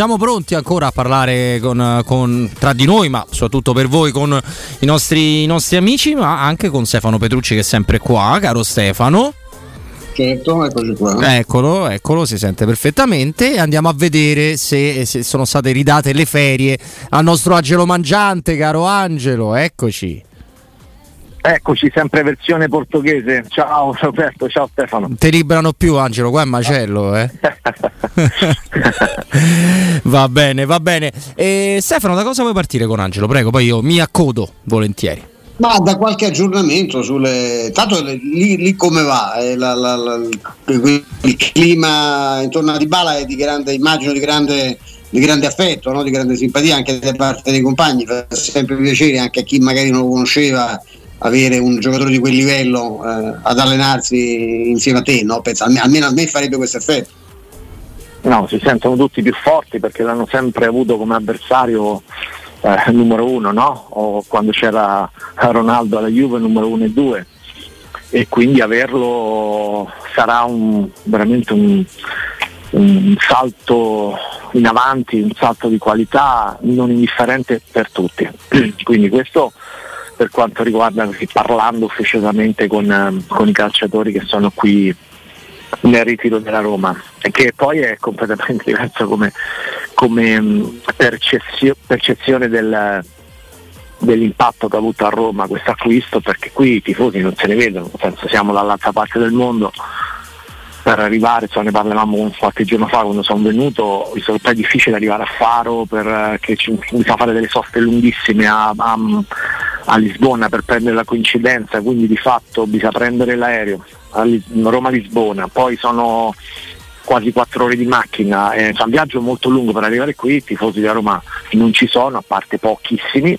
siamo pronti ancora a parlare con, con, tra di noi, ma soprattutto per voi, con i nostri, i nostri amici, ma anche con Stefano Petrucci che è sempre qua, caro Stefano. Certo, eccoci qua. Eccolo, eccolo, si sente perfettamente. Andiamo a vedere se, se sono state ridate le ferie al nostro Angelo Mangiante, caro Angelo, eccoci. Eccoci, sempre versione portoghese. Ciao Roberto, ciao Stefano. Ti liberano più Angelo, qua è macello, eh. va bene, va bene. E Stefano, da cosa vuoi partire con Angelo? Prego, poi io mi accodo volentieri. Ma da qualche aggiornamento sulle. Tanto lì, lì come va? Eh, la, la, la, il clima intorno a Dybala è di grande, immagino di grande, di grande affetto, no? di grande simpatia anche da parte dei compagni. Fa sempre piacere anche a chi magari non lo conosceva avere un giocatore di quel livello eh, ad allenarsi insieme a te, no? Penso, almeno a me farebbe questo effetto. No, si sentono tutti più forti perché l'hanno sempre avuto come avversario eh, numero uno, no? O quando c'era Ronaldo alla Juve numero uno e due. E quindi averlo sarà un, veramente un, un salto in avanti, un salto di qualità non indifferente per tutti. quindi questo per quanto riguarda parlando ufficiosamente con, eh, con i calciatori che sono qui nel ritiro della Roma che poi è completamente diverso come, come mm, percezio, percezione del, dell'impatto che ha avuto a Roma questo acquisto perché qui i tifosi non se ne vedono, senso siamo dall'altra parte del mondo. Per arrivare, cioè ne parlavamo qualche giorno fa quando sono venuto, mi è difficile arrivare a Faro perché ci, bisogna fare delle soste lunghissime a, a, a, Lisbona per prendere la coincidenza, quindi di fatto bisogna prendere l'aereo a Roma-Lisbona, poi sono quasi quattro ore di macchina, è un viaggio molto lungo per arrivare qui, i tifosi da Roma non ci sono, a parte pochissimi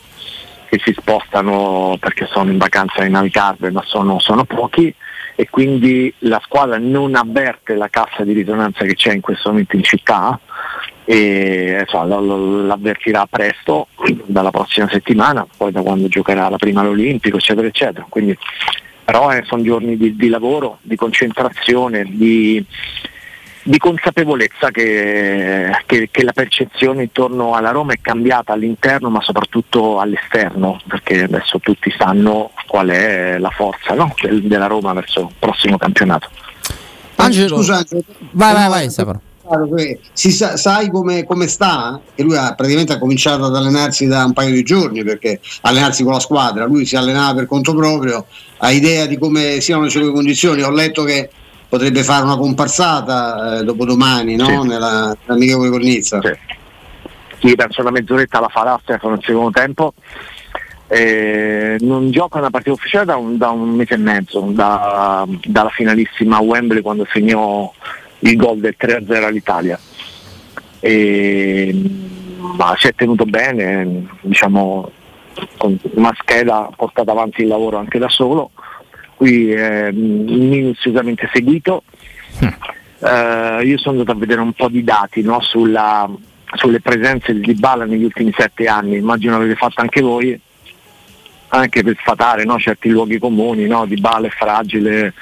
che si spostano perché sono in vacanza in Navicarbe, ma sono, sono pochi e quindi la squadra non avverte la cassa di risonanza che c'è in questo momento in città e insomma, l'avvertirà presto dalla prossima settimana, poi da quando giocherà la prima all'Olimpico, eccetera, eccetera. Quindi, però eh, sono giorni di, di, lavoro, di concentrazione, di, di consapevolezza che, che, che, la percezione intorno alla Roma è cambiata all'interno ma soprattutto all'esterno, perché adesso tutti sanno qual è la forza no? Del, della Roma verso il prossimo campionato. Angelo, scusa, vai, vai, vai, Stefano. Si sa, sai come, come, sta? Che lui ha praticamente ha cominciato ad allenarsi da un paio di giorni perché allenarsi con la squadra, lui si allenava per conto proprio, ha idea di come siano le sue condizioni. Ho letto che potrebbe fare una comparsata eh, dopodomani no? sì. nella, nell'amichevole Cornizza. Sì. sì, penso una mezz'oretta la farà Stefano nel secondo tempo. Eh, non gioca una partita ufficiale da un, da un mese e mezzo, da, dalla finalissima Wembley quando segnò il gol del 3-0 all'Italia. E, ma si è tenuto bene, diciamo, con una scheda portata avanti il lavoro anche da solo qui è minuziosamente seguito. Uh, io sono andato a vedere un po' di dati no, sulla, sulle presenze di Dybala negli ultimi sette anni, immagino l'avete fatto anche voi, anche per sfatare no, certi luoghi comuni, no, Dybala è fragile,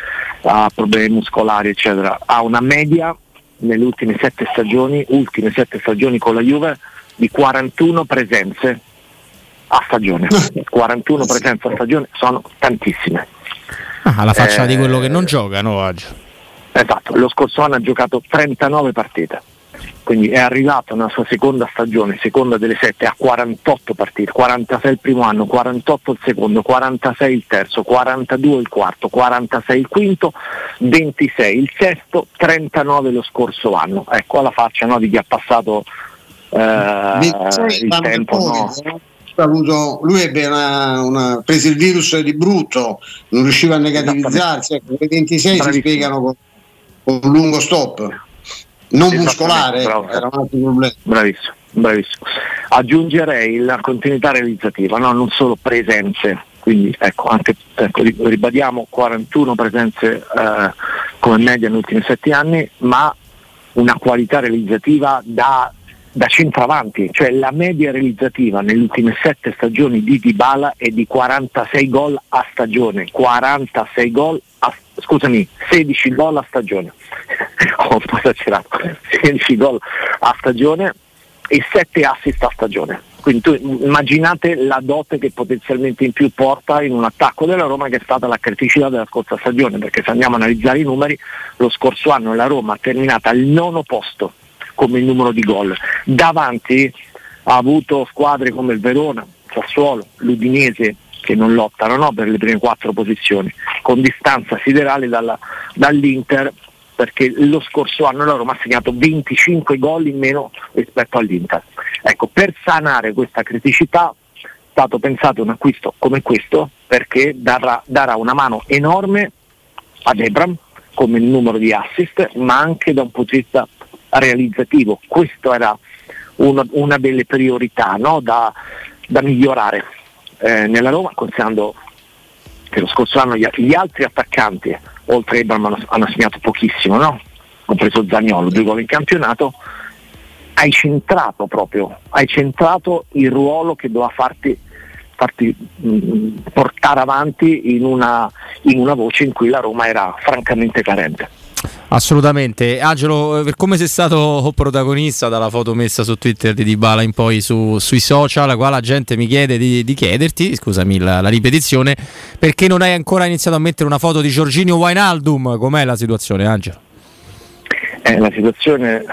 ha problemi muscolari, eccetera. Ha una media nelle ultime sette stagioni, ultime sette stagioni con la Juve, di 41 presenze a stagione. 41 presenze a stagione sono tantissime. Ah, alla faccia eh, di quello che non gioca, no, oggi. Esatto, lo scorso anno ha giocato 39 partite, quindi è arrivato nella sua seconda stagione, seconda delle sette, a 48 partite, 46 il primo anno, 48 il secondo, 46 il terzo, 42 il quarto, 46 il quinto, 26 il sesto, 39 lo scorso anno. Ecco alla faccia no, di chi ha passato eh, il tempo. No? Avuto, lui ebbe una, una, preso il virus di brutto, non riusciva a negativizzarsi, ecco, le 26 Bravissimo. si spiegano con, con, un lungo stop, non muscolare, bravo. era un altro problema. Bravissimo, bravissimo. Aggiungerei la continuità realizzativa, no? non solo presenze, quindi ecco, anche, ecco, ribadiamo 41 presenze eh, come media negli ultimi 7 anni, ma una qualità realizzativa da da centravanti, cioè la media realizzativa nelle ultime sette stagioni di Dybala è di 46 gol a stagione, 46 gol a, scusami, 16 gol a stagione, ho un po' esagerato, 16 gol a stagione e 7 assist a stagione. Quindi tu immaginate la dote che potenzialmente in più porta in un attacco della Roma che è stata la criticità della scorsa stagione, perché se andiamo a analizzare i numeri, lo scorso anno la Roma ha terminato al nono posto come numero di gol. Davanti ha avuto squadre come il Verona, Sassuolo, l'Udinese che non lottano no, per le prime quattro posizioni, con distanza siderale dalla, dall'Inter perché lo scorso anno la Roma ha segnato 25 gol in meno rispetto all'Inter. Ecco, per sanare questa criticità è stato pensato un acquisto come questo perché darà, darà una mano enorme ad Ebram come numero di assist, ma anche da un punto di vista realizzativo. Questa era una, una, delle priorità no? da, da, migliorare eh, nella Roma, considerando che lo scorso anno gli, gli altri attaccanti oltre a Ebram hanno, hanno segnato pochissimo, no? compreso Zagnolo, due gol in campionato, hai centrato proprio, hai centrato il ruolo che doveva farti, farti mh, mm, portare avanti in una, in una voce in cui la Roma era francamente carente. Assolutamente, Angelo, per come sei stato protagonista dalla foto messa su Twitter di Dybala in poi su, sui social, qua la gente mi chiede di, di chiederti, scusami la, la, ripetizione, perché non hai ancora iniziato a mettere una foto di Giorginio Wainaldum? Com'è la situazione, Angelo? Eh, la situazione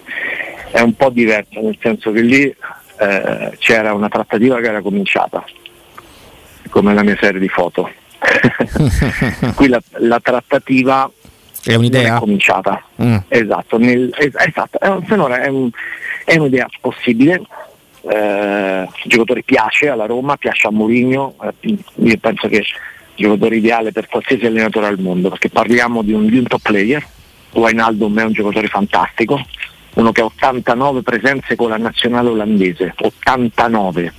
è un po' diversa, nel senso che lì eh, c'era una trattativa che era cominciata, come la mia serie di foto. Qui la, la trattativa è un'idea? è cominciata. Mm. Esatto, nel, esatto, è, finora è, un, è un'idea possibile. Eh, il giocatore piace alla Roma, piace a Mourinho, eh, io penso che è il giocatore ideale per qualsiasi allenatore al mondo, perché parliamo di un, di un top player, Wijnaldum è un giocatore fantastico, uno che ha 89 presenze con la nazionale olandese, 89,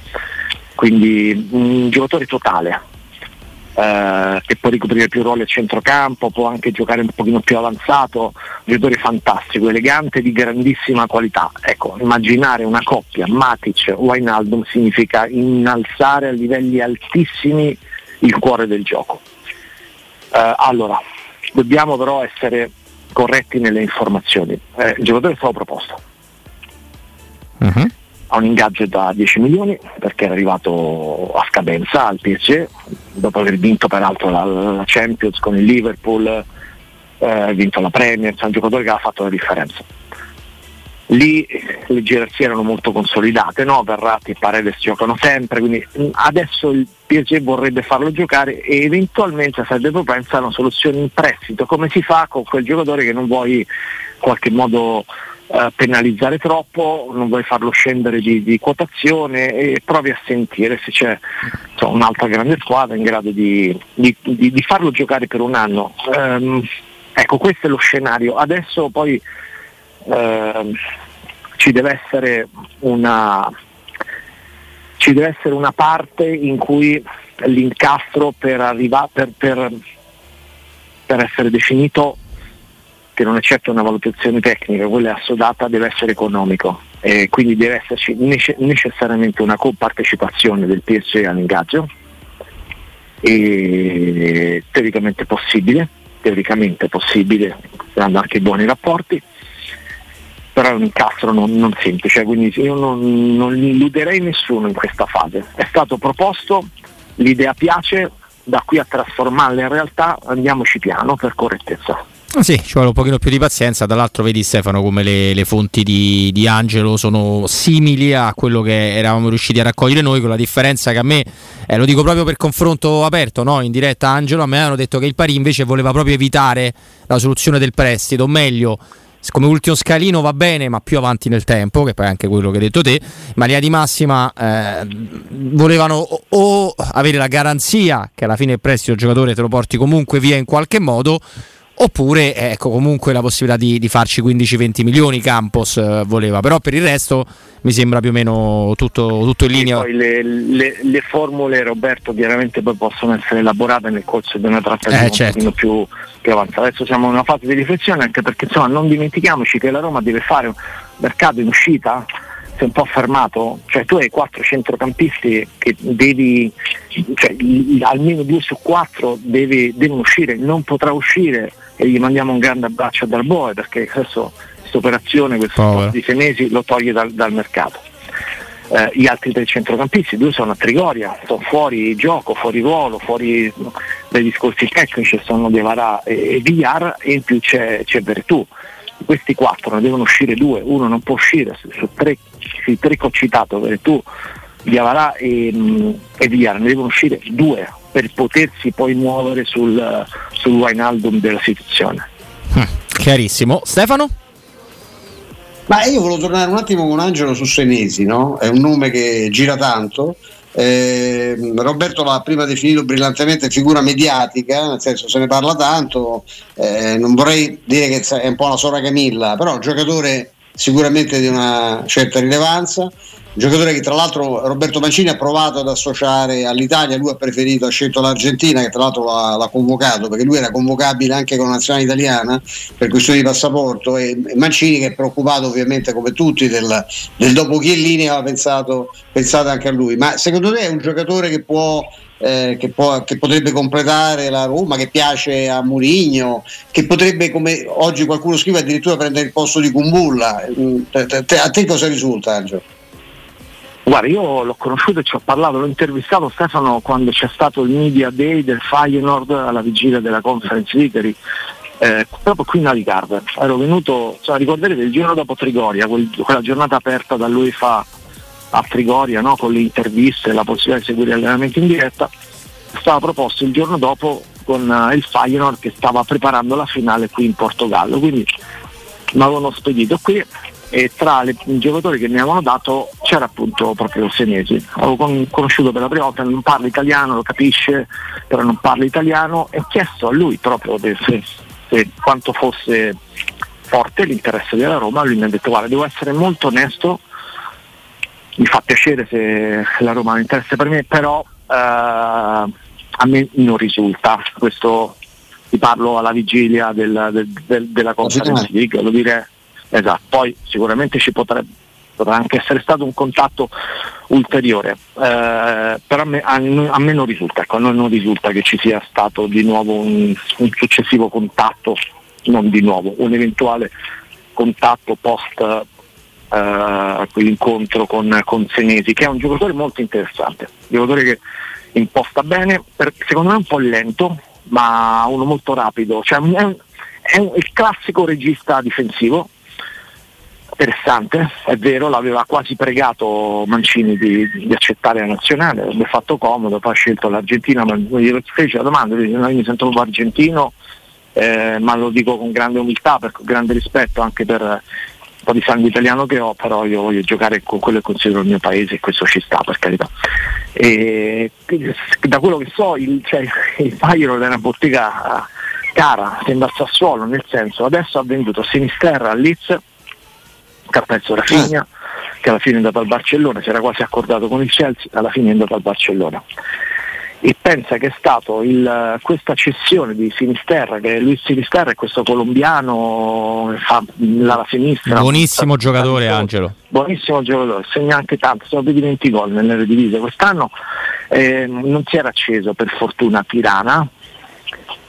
quindi un giocatore totale, eh, che può ricoprire più ruoli a centrocampo, può anche giocare un pochino più avanzato, giocatore fantastico, elegante, di grandissima qualità. Ecco, immaginare una coppia Matic-Wijnaldum significa innalzare a livelli altissimi il cuore del gioco. Eh, allora, dobbiamo però essere corretti nelle informazioni. Eh, il giocatore è stato proposto. Uh-huh ha un ingaggio da 10 milioni perché è arrivato a scadenza al PSG dopo aver vinto peraltro la, la Champions con il Liverpool, eh, vinto la Premier, è un giocatore che ha fatto la differenza. Lì le gerarchie erano molto consolidate, no? Verratti e Paredes giocano sempre, quindi adesso il PSG vorrebbe farlo giocare e eventualmente sarebbe propensa a una soluzione in prestito, come si fa con quel giocatore che non vuoi in qualche modo eh, penalizzare troppo, non vuoi farlo scendere di, di, quotazione e provi a sentire se c'è insomma, un'altra grande squadra in grado di, di, di farlo giocare per un anno. Um, ecco, questo è lo scenario. Adesso poi uh, ci deve essere una ci deve essere una parte in cui l'incastro per, arriva, per, per, per essere definito che non è certo una valutazione tecnica, quella assodata, deve essere economico e quindi deve esserci necessariamente una compartecipazione del PSG all'ingaggio e teoricamente possibile, teoricamente possibile, saranno anche buoni rapporti, però è un incastro non, non semplice, quindi io non, non illuderei nessuno in questa fase. È stato proposto, l'idea piace, da qui a trasformarla in realtà andiamoci piano per correttezza. Ah, sì, ci vuole un pochino più di pazienza. Dall'altro vedi Stefano come le, le fonti di, di, Angelo sono simili a quello che eravamo riusciti a raccogliere noi, con la differenza che a me, eh, lo dico proprio per confronto aperto, no? in diretta Angelo, a me hanno detto che il Pari invece voleva proprio evitare la soluzione del prestito, o meglio, come ultimo scalino va bene, ma più avanti nel tempo, che poi è anche quello che hai detto te, ma linea di massima eh, volevano o, o avere la garanzia che alla fine il prestito il giocatore te lo porti comunque via in qualche modo oppure ecco comunque la possibilità di, di farci 15-20 milioni Campos eh, voleva. Però per il resto mi sembra più o meno tutto, tutto in linea. poi le, le, le, formule Roberto chiaramente poi possono essere elaborate nel corso di una trattativa eh, certo. un più, più avanzata. Adesso siamo in una fase di riflessione anche perché insomma non dimentichiamoci che la Roma deve fare un mercato in uscita si è un po' fermato, cioè tu hai quattro centrocampisti che devi, cioè, almeno due su quattro devi, devono uscire, non potrà uscire e gli mandiamo un grande abbraccio a Darboe perché adesso questa operazione, questo di sei mesi lo toglie dal, dal mercato. Eh, gli altri tre centrocampisti, due sono a Trigoria, sono fuori gioco, fuori ruolo, fuori dai discorsi tecnici, sono Devarà e, e Villar e in più c'è, c'è Vertù. Questi quattro ne devono uscire due, uno non può uscire, su, su tre, sui tre che ho citato, Vertù, Diavarà e, mm, e Villar ne devono uscire due per potersi poi muovere sul, sul Wijnaldum della situazione. Hm, chiarissimo. Stefano? Ma io volevo tornare un attimo con Angelo su Senesi, no? È un nome che gira tanto. Eh, Roberto l'ha prima definito brillantemente figura mediatica, nel senso se ne parla tanto, eh, non vorrei dire che è un po' la sora Camilla, però è un giocatore sicuramente di una certa rilevanza, un giocatore che tra l'altro Roberto Mancini ha provato ad associare all'Italia, lui ha preferito, ha scelto l'Argentina che tra l'altro l'ha, l'ha convocato perché lui era convocabile anche con la nazionale italiana per questioni di passaporto. E Mancini che è preoccupato ovviamente come tutti del, del dopo Chiellini aveva pensato, pensato anche a lui. Ma secondo te è un giocatore che può eh, che, può, che, potrebbe completare la Roma, che piace a Murigno, che potrebbe, come oggi qualcuno scrive, addirittura prendere il posto di Kumbulla. Mm, a te cosa risulta, Angelo? Guarda, io l'ho conosciuto e ci ho parlato, l'ho intervistato Stefano quando c'è stato il media day del Feyenoord alla vigilia della conference Literi, eh, proprio qui in Alicarda. Ero venuto, cioè, ricorderete il giorno dopo Trigoria, quel, quella giornata aperta dall'UEFA a Trigoria no? con le interviste la possibilità di seguire l'allenamento in diretta, stava proposto il giorno dopo con uh, il Feyenoord che stava preparando la finale qui in Portogallo. Quindi mi avevano spedito qui e tra le, i giocatori che mi avevano dato c'era appunto proprio Senesi. Avevo con, conosciuto per la prima volta, non parla italiano, lo capisce, però non parla italiano e ho chiesto a lui proprio se, se, se quanto fosse forte l'interesse della Roma, lui mi ha detto guarda devo essere molto onesto, mi fa piacere se la Roma ha interesse per me, però eh, a me non risulta, questo ti parlo alla vigilia del, del, del, della Conference League, devo dire Esatto, poi sicuramente ci potrebbe, potrà anche essere stato un contatto ulteriore, eh, però a me, a, a me, non risulta, ecco, non risulta che ci sia stato di nuovo un, un successivo contatto, non di nuovo, un eventuale contatto post eh, incontro con, con Senesi, che è un giocatore molto interessante, un giocatore che imposta bene, per, secondo me un po' lento, ma uno molto rapido, cioè, è, un, è un, il classico regista difensivo, interessante, è vero, l'aveva quasi pregato Mancini di, di accettare la nazionale, avrebbe fatto comodo, poi ha scelto l'Argentina, ma gli fece la domanda, io mi sento un po' argentino, eh, ma lo dico con grande umiltà, per grande rispetto anche per po' di sangue italiano che ho, però io voglio giocare con quello che considero il mio paese e questo ci sta per carità. E, da quello che so il, cioè, il Fajro è una bottega cara, sembra Sassuolo, nel senso adesso ha venduto Sinisterra a Leeds che ha perso Rafinha, eh. che alla fine è andato al Barcellona, si era quasi accordato con il Chelsea, alla fine è andato al Barcellona. E pensa che è stato il, questa cessione di Sinisterra, che Luis Sinisterra è questo colombiano, fa la sinistra. Buonissimo giocatore Angelo. Buonissimo giocatore, segna anche tanto, sono più di 20 gol nelle divise quest'anno. Eh, non si era acceso per fortuna Tirana,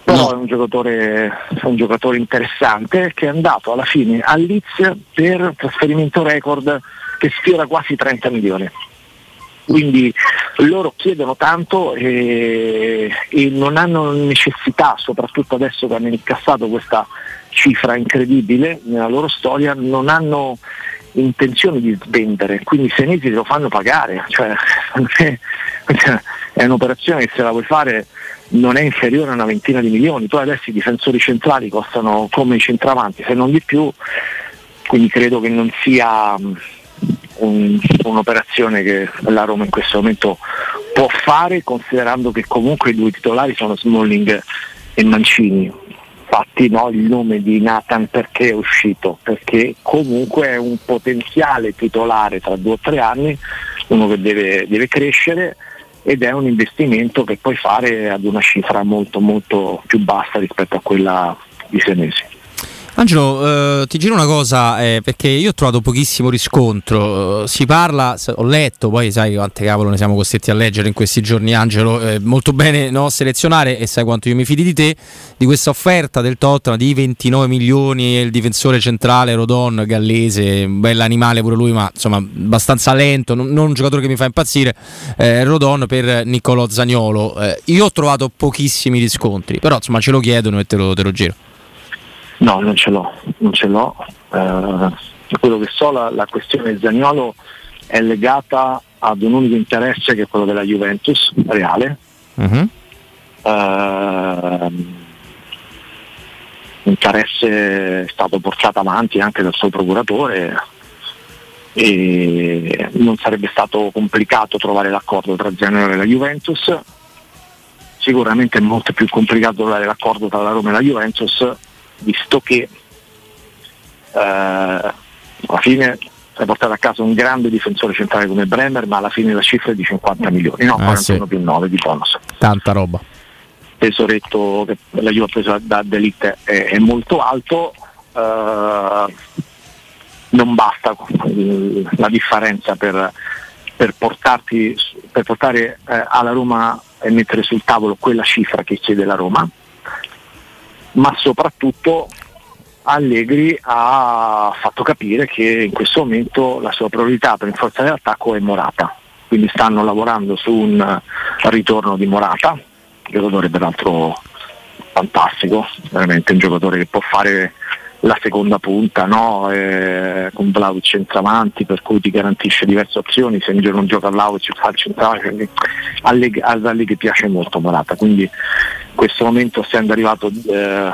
però no. è un giocatore, un giocatore, interessante che è andato alla fine a Leeds per trasferimento record che sfiora quasi 30 milioni. Quindi loro chiedono tanto e, e non hanno necessità, soprattutto adesso che hanno incassato questa cifra incredibile nella loro storia, non hanno intenzione di svendere, quindi se Senesi lo fanno pagare, cioè, è un'operazione che se la vuoi fare non è inferiore a una ventina di milioni, poi adesso i difensori centrali costano come i centravanti, se non di più, quindi credo che non sia un, un'operazione che la Roma in questo momento può fare considerando che comunque i due titolari sono Smalling e Mancini. Infatti no, il nome di Nathan perché è uscito? Perché comunque è un potenziale titolare tra due o tre anni, uno che deve, deve crescere ed è un investimento che puoi fare ad una cifra molto molto più bassa rispetto a quella di Senesi. Angelo, eh, ti giro una cosa, eh, perché io ho trovato pochissimo riscontro. si parla, ho letto, poi sai quante cavolo ne siamo costretti a leggere in questi giorni, Angelo, eh, molto bene no, selezionare, e sai quanto io mi fidi di te, di questa offerta del Tottenham di 29 milioni e il difensore centrale Rodon, gallese, un bell'animale pure lui, ma insomma abbastanza lento, non, non un giocatore che mi fa impazzire, eh, Rodon per Niccolò Zagnolo. Eh, io ho trovato pochissimi riscontri, però insomma ce lo chiedono e te lo, te lo giro. No, non ce l'ho, non ce l'ho. Eh, quello che so, la, la questione Zagnolo è legata ad un unico interesse che è quello della Juventus reale. Uh-huh. Eh, interesse è stato portato avanti anche dal suo procuratore e non sarebbe stato complicato trovare l'accordo tra Zagnolo e la Juventus. Sicuramente è molto più complicato trovare l'accordo tra la Roma e la Juventus visto che eh, alla fine è portato a casa un grande difensore centrale come Bremer, ma alla fine la cifra è di 50 milioni, no, 41 eh, sì. più 9 di bonus. Tanta roba. Il tesoretto che la Juve ha preso da Delite è, è molto alto, eh, non basta la differenza per, per, portarti, per portare eh, alla Roma e mettere sul tavolo quella cifra che chiede la Roma ma soprattutto Allegri ha fatto capire che in questo momento la sua priorità per rinforzare l'attacco è Morata, quindi stanno lavorando su un ritorno di Morata, giocatore peraltro fantastico, veramente un giocatore che può fare la seconda punta no? eh, con Vlaovic centravanti per cui ti garantisce diverse opzioni se giorno gioca Vlaovic fa il centrale quindi Allegri piace molto Morata quindi in questo momento essendo arrivato eh,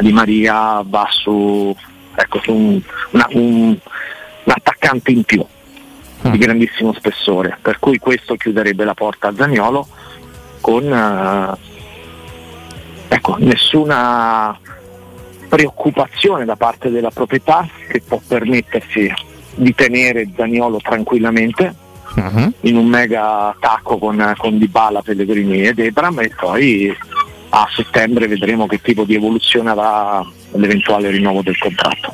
Di Maria va su, ecco, su un, una, un, un, attaccante in più di mm. grandissimo spessore per cui questo chiuderebbe la porta a Zagnolo con eh, ecco, nessuna preoccupazione da parte della proprietà che può permettersi di tenere Zaniolo tranquillamente uh-huh. in un mega attacco con, con Dybala, Pellegrini ed Ebram e poi a settembre vedremo che tipo di evoluzione avrà l'eventuale rinnovo del contratto.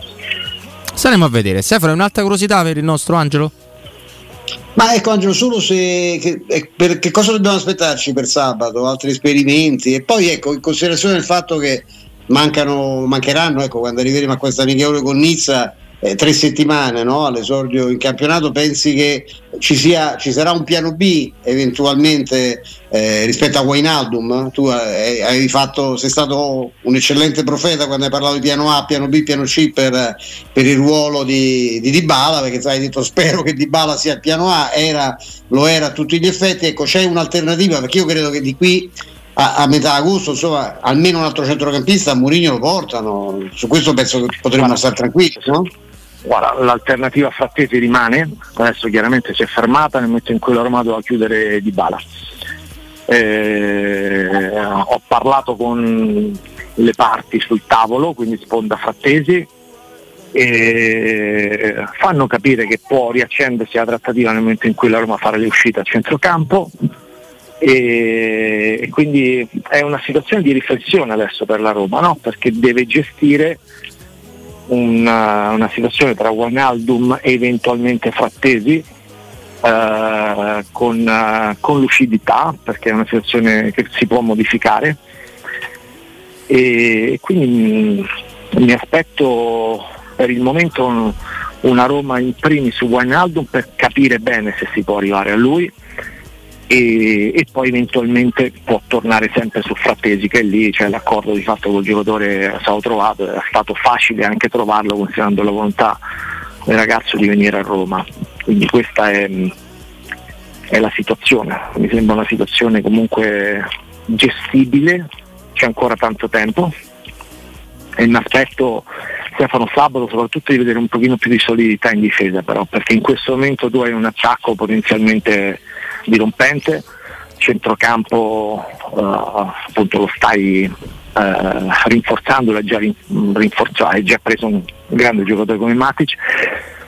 Saremo a vedere. Stefano, un'altra curiosità per il nostro Angelo? Ma ecco Angelo, solo se che, eh, per, che cosa dobbiamo aspettarci per sabato? Altri esperimenti? E poi ecco, in considerazione del fatto che mancano, mancheranno, ecco, quando arriveremo a questa amichevole con Nizza, eh, tre settimane no? all'esordio in campionato, pensi che ci, sia, ci sarà un piano B eventualmente eh, rispetto a Wainaldum? Tu eh, hai fatto, sei stato un eccellente profeta quando hai parlato di piano A, piano B, piano C per, per il ruolo di, di Dybala, perché hai detto spero che Dybala sia il piano A, era, lo era a tutti gli effetti, ecco c'è un'alternativa perché io credo che di qui a, metà agosto, insomma, almeno un altro centrocampista a Mourinho lo portano. Su questo penso che potremmo stare tranquilli, no? Guarda, l'alternativa Frattesi rimane, adesso chiaramente si è fermata nel momento in cui Roma doveva chiudere di bala. Eh, ho parlato con le parti sul tavolo, quindi sponda Frattesi, e fanno capire che può riaccendersi la trattativa nel momento in cui la Roma farà le uscite a centrocampo e, quindi è una situazione di riflessione adesso per la Roma, no? perché deve gestire una, una situazione tra Wijnaldum e eventualmente Frattesi eh, con, uh, con, lucidità, perché è una situazione che si può modificare. E quindi mh, mm, mi aspetto per il momento una Roma in primis su Wijnaldum per capire bene se si può arrivare a lui e, e, poi eventualmente può tornare sempre su Frattesi che lì c'è l'accordo di fatto col giocatore è stato trovato, è stato facile anche trovarlo considerando la volontà del ragazzo di venire a Roma. Quindi questa è, è la situazione, mi sembra una situazione comunque gestibile, c'è ancora tanto tempo e mi aspetto Stefano Sabato soprattutto di vedere un pochino più di solidità in difesa però perché in questo momento tu hai un attacco potenzialmente dirompente, centrocampo uh, appunto lo stai uh, rinforzando, l'hai già, rinforzato, hai già preso un grande giocatore come Matic,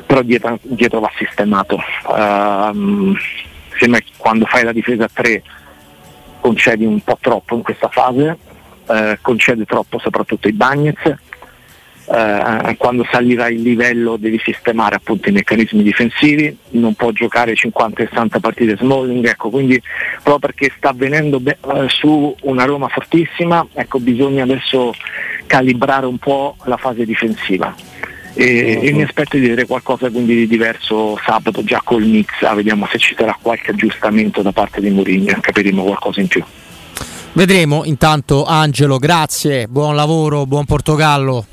però dietro, dietro va sistemato. Uh, quando fai la difesa a 3 concedi un po' troppo in questa fase, concede troppo soprattutto i Bagnets eh, quando salirà il livello devi sistemare appunto i meccanismi difensivi, non può giocare 50-60 partite Smalling, ecco, quindi proprio perché sta venendo be- eh, su una Roma fortissima, ecco, bisogna adesso calibrare un po' la fase difensiva. E, uh-huh. e, mi aspetto di vedere qualcosa quindi di diverso sabato già col ah, vediamo se ci sarà qualche aggiustamento da parte di Mourinho, capiremo qualcosa in più. Vedremo, intanto Angelo, grazie, buon lavoro, buon Portogallo.